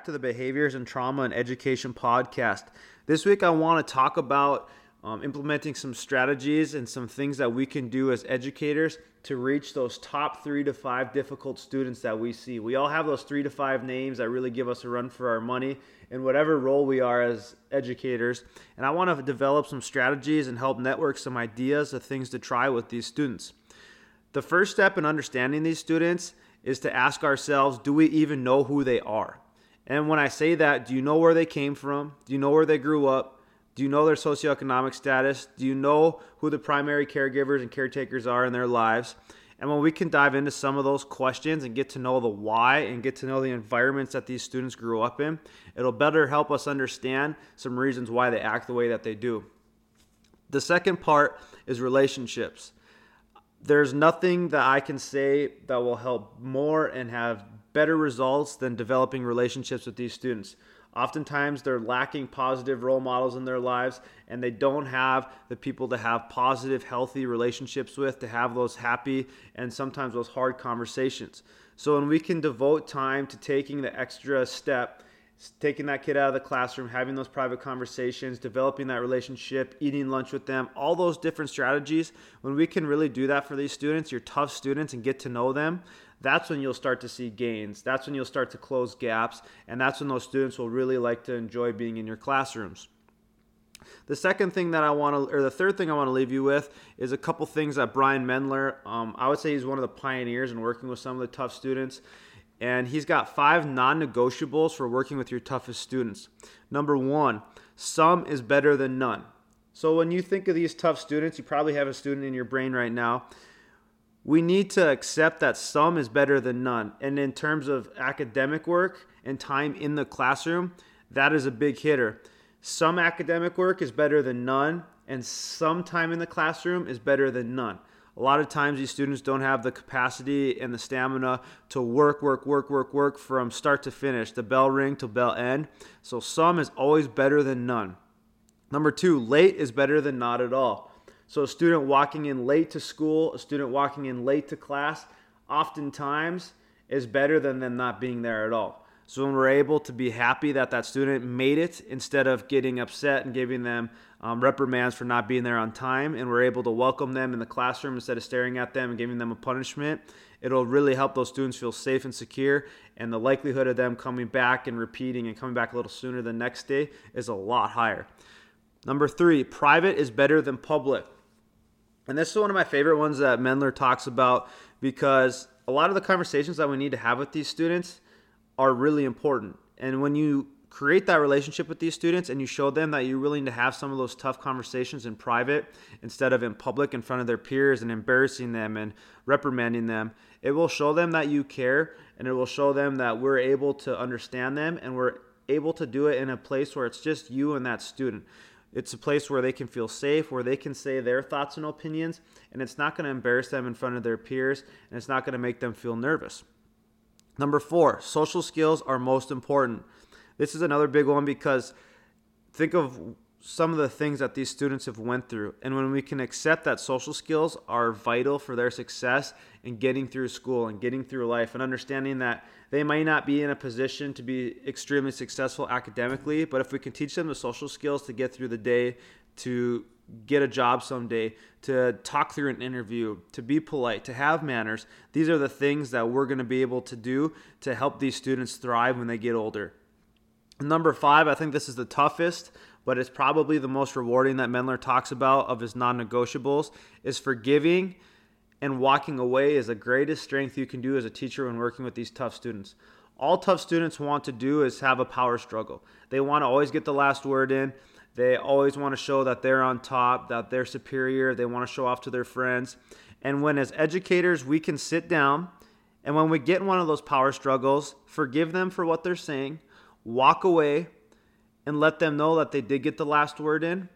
back to the Behaviors and Trauma and Education podcast. This week, I want to talk about um, implementing some strategies and some things that we can do as educators to reach those top three to five difficult students that we see. We all have those three to five names that really give us a run for our money in whatever role we are as educators. And I want to develop some strategies and help network some ideas of things to try with these students. The first step in understanding these students is to ask ourselves do we even know who they are? And when I say that, do you know where they came from? Do you know where they grew up? Do you know their socioeconomic status? Do you know who the primary caregivers and caretakers are in their lives? And when we can dive into some of those questions and get to know the why and get to know the environments that these students grew up in, it'll better help us understand some reasons why they act the way that they do. The second part is relationships there's nothing that I can say that will help more and have better results than developing relationships with these students. Oftentimes, they're lacking positive role models in their lives, and they don't have the people to have positive, healthy relationships with, to have those happy and sometimes those hard conversations. So, when we can devote time to taking the extra step taking that kid out of the classroom, having those private conversations, developing that relationship, eating lunch with them, all those different strategies. When we can really do that for these students, your tough students, and get to know them, that's when you'll start to see gains. That's when you'll start to close gaps. And that's when those students will really like to enjoy being in your classrooms. The second thing that I want to, or the third thing I want to leave you with, is a couple things that Brian Mendler, um, I would say he's one of the pioneers in working with some of the tough students and he's got five non negotiables for working with your toughest students. Number one, some is better than none. So when you think of these tough students, you probably have a student in your brain right now. We need to accept that some is better than none. And in terms of academic work and time in the classroom, that is a big hitter. Some academic work is better than none, and some time in the classroom is better than none. A lot of times, these students don't have the capacity and the stamina to work, work, work, work, work from start to finish, the bell ring to bell end. So, some is always better than none. Number two, late is better than not at all. So, a student walking in late to school, a student walking in late to class, oftentimes is better than them not being there at all. So when we're able to be happy that that student made it instead of getting upset and giving them um, reprimands for not being there on time, and we're able to welcome them in the classroom instead of staring at them and giving them a punishment, it'll really help those students feel safe and secure. And the likelihood of them coming back and repeating and coming back a little sooner the next day is a lot higher. Number three, private is better than public. And this is one of my favorite ones that Mendler talks about because a lot of the conversations that we need to have with these students are really important. And when you create that relationship with these students and you show them that you're willing to have some of those tough conversations in private instead of in public in front of their peers and embarrassing them and reprimanding them, it will show them that you care and it will show them that we're able to understand them and we're able to do it in a place where it's just you and that student. It's a place where they can feel safe, where they can say their thoughts and opinions, and it's not going to embarrass them in front of their peers, and it's not going to make them feel nervous. Number four, social skills are most important. This is another big one because think of some of the things that these students have went through and when we can accept that social skills are vital for their success in getting through school and getting through life and understanding that they might not be in a position to be extremely successful academically but if we can teach them the social skills to get through the day to get a job someday, to talk through an interview, to be polite, to have manners. These are the things that we're going to be able to do to help these students thrive when they get older. Number five, I think this is the toughest, but it's probably the most rewarding that Mendler talks about of his non negotiables, is forgiving and walking away is the greatest strength you can do as a teacher when working with these tough students. All tough students want to do is have a power struggle. They want to always get the last word in. They always want to show that they're on top, that they're superior. They want to show off to their friends. And when, as educators, we can sit down and when we get in one of those power struggles, forgive them for what they're saying, walk away, and let them know that they did get the last word in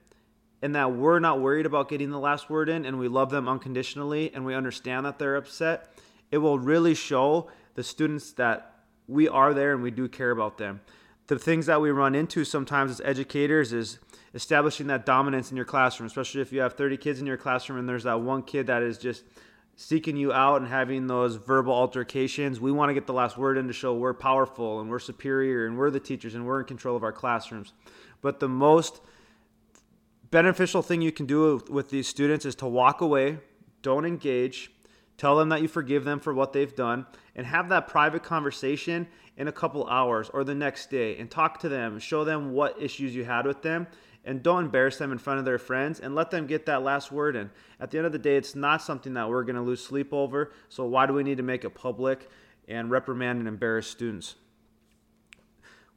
and that we're not worried about getting the last word in and we love them unconditionally and we understand that they're upset, it will really show the students that we are there and we do care about them. The things that we run into sometimes as educators is establishing that dominance in your classroom, especially if you have 30 kids in your classroom and there's that one kid that is just seeking you out and having those verbal altercations. We want to get the last word in to show we're powerful and we're superior and we're the teachers and we're in control of our classrooms. But the most beneficial thing you can do with these students is to walk away, don't engage, tell them that you forgive them for what they've done, and have that private conversation in a couple hours or the next day and talk to them, show them what issues you had with them, and don't embarrass them in front of their friends and let them get that last word in. At the end of the day, it's not something that we're going to lose sleep over. So, why do we need to make it public and reprimand and embarrass students?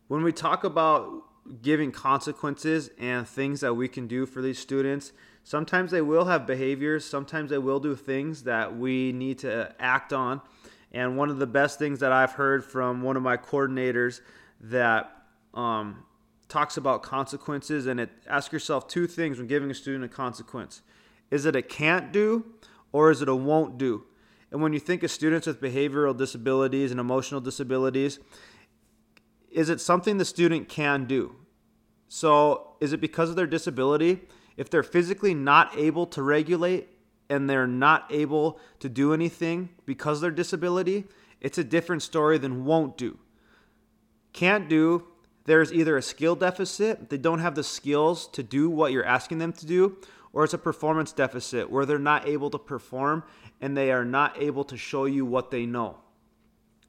When we talk about giving consequences and things that we can do for these students, sometimes they will have behaviors, sometimes they will do things that we need to act on. And one of the best things that I've heard from one of my coordinators that um, talks about consequences, and it ask yourself two things when giving a student a consequence: is it a can't do, or is it a won't do? And when you think of students with behavioral disabilities and emotional disabilities, is it something the student can do? So, is it because of their disability? If they're physically not able to regulate and they're not able to do anything because of their disability, it's a different story than won't do. Can't do, there's either a skill deficit, they don't have the skills to do what you're asking them to do, or it's a performance deficit where they're not able to perform and they are not able to show you what they know.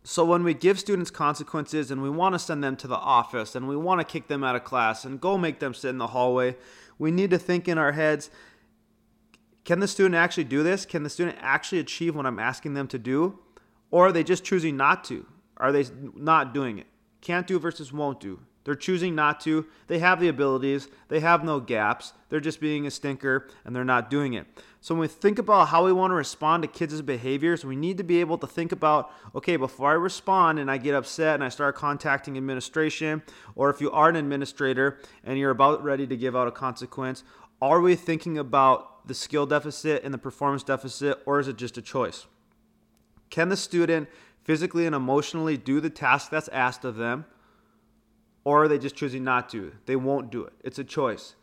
So when we give students consequences and we want to send them to the office and we want to kick them out of class and go make them sit in the hallway, we need to think in our heads can the student actually do this? Can the student actually achieve what I'm asking them to do? Or are they just choosing not to? Are they not doing it? Can't do versus won't do. They're choosing not to. They have the abilities, they have no gaps. They're just being a stinker and they're not doing it. So when we think about how we want to respond to kids' behaviors, we need to be able to think about okay, before I respond and I get upset and I start contacting administration, or if you are an administrator and you're about ready to give out a consequence, are we thinking about the skill deficit and the performance deficit, or is it just a choice? Can the student physically and emotionally do the task that's asked of them, or are they just choosing not to? They won't do it. It's a choice.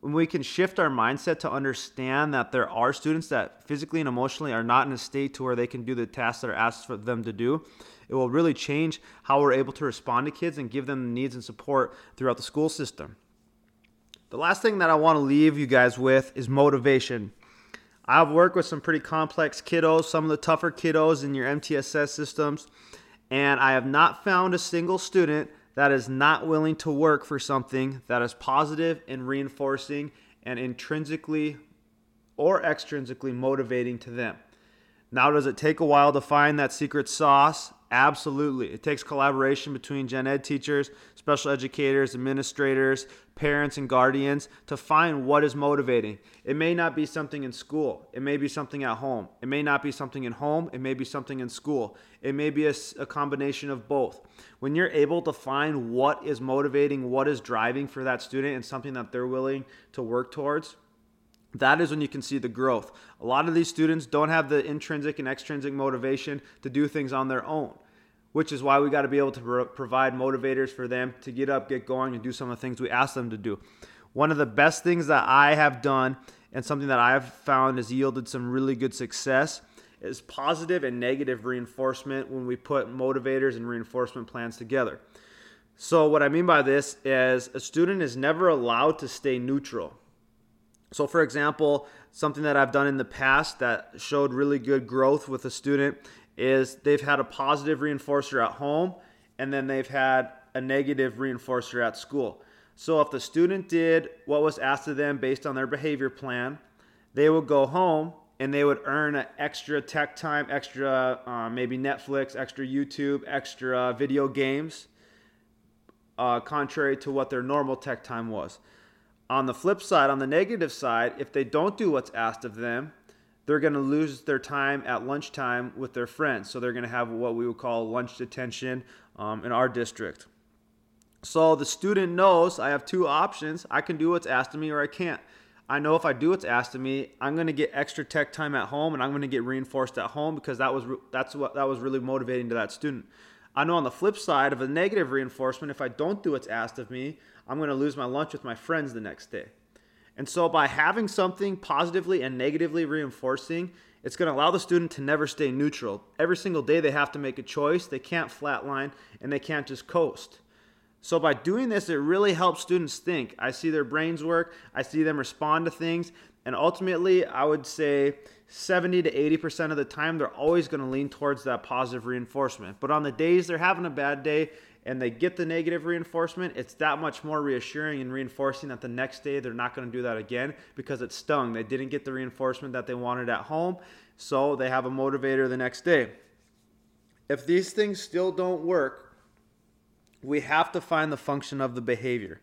When we can shift our mindset to understand that there are students that physically and emotionally are not in a state to where they can do the tasks that are asked for them to do, it will really change how we're able to respond to kids and give them the needs and support throughout the school system. The last thing that I want to leave you guys with is motivation. I've worked with some pretty complex kiddos, some of the tougher kiddos in your MTSS systems, and I have not found a single student that is not willing to work for something that is positive and reinforcing and intrinsically or extrinsically motivating to them. Now, does it take a while to find that secret sauce? Absolutely. It takes collaboration between gen ed teachers, special educators, administrators, parents, and guardians to find what is motivating. It may not be something in school, it may be something at home. It may not be something in home, it may be something in school. It may be a, a combination of both. When you're able to find what is motivating, what is driving for that student, and something that they're willing to work towards, that is when you can see the growth. A lot of these students don't have the intrinsic and extrinsic motivation to do things on their own, which is why we got to be able to pro- provide motivators for them to get up, get going, and do some of the things we ask them to do. One of the best things that I have done and something that I've found has yielded some really good success is positive and negative reinforcement when we put motivators and reinforcement plans together. So, what I mean by this is a student is never allowed to stay neutral. So, for example, something that I've done in the past that showed really good growth with a student is they've had a positive reinforcer at home and then they've had a negative reinforcer at school. So, if the student did what was asked of them based on their behavior plan, they would go home and they would earn an extra tech time, extra uh, maybe Netflix, extra YouTube, extra video games, uh, contrary to what their normal tech time was. On the flip side, on the negative side, if they don't do what's asked of them, they're going to lose their time at lunchtime with their friends. So they're going to have what we would call lunch detention um, in our district. So the student knows I have two options. I can do what's asked of me or I can't. I know if I do what's asked of me, I'm going to get extra tech time at home and I'm going to get reinforced at home because that was that's what that was really motivating to that student. I know on the flip side of a negative reinforcement, if I don't do what's asked of me, I'm going to lose my lunch with my friends the next day. And so by having something positively and negatively reinforcing It's going to allow the student to never stay neutral. Every single day they have to make a choice. They can't flatline and they can't just coast. So by doing this, it really helps students think. I see their brains work, I see them respond to things, and ultimately, I would say 70 to 80% of the time, they're always going to lean towards that positive reinforcement. But on the days they're having a bad day and they get the negative reinforcement, it's that much more reassuring and reinforcing that the next day they're not going to do that again because it stung. They didn't get the reinforcement that they wanted at home, so they have a motivator the next day. If these things still don't work, we have to find the function of the behavior.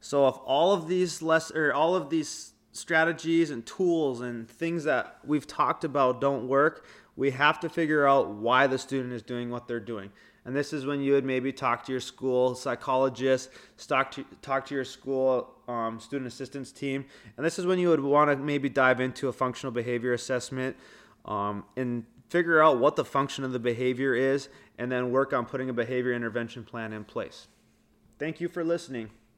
So if all of these less or all of these strategies and tools and things that we've talked about don't work, we have to figure out why the student is doing what they're doing. And this is when you would maybe talk to your school psychologist, talk to, talk to your school um, student assistance team. And this is when you would want to maybe dive into a functional behavior assessment um, and figure out what the function of the behavior is, and then work on putting a behavior intervention plan in place. Thank you for listening.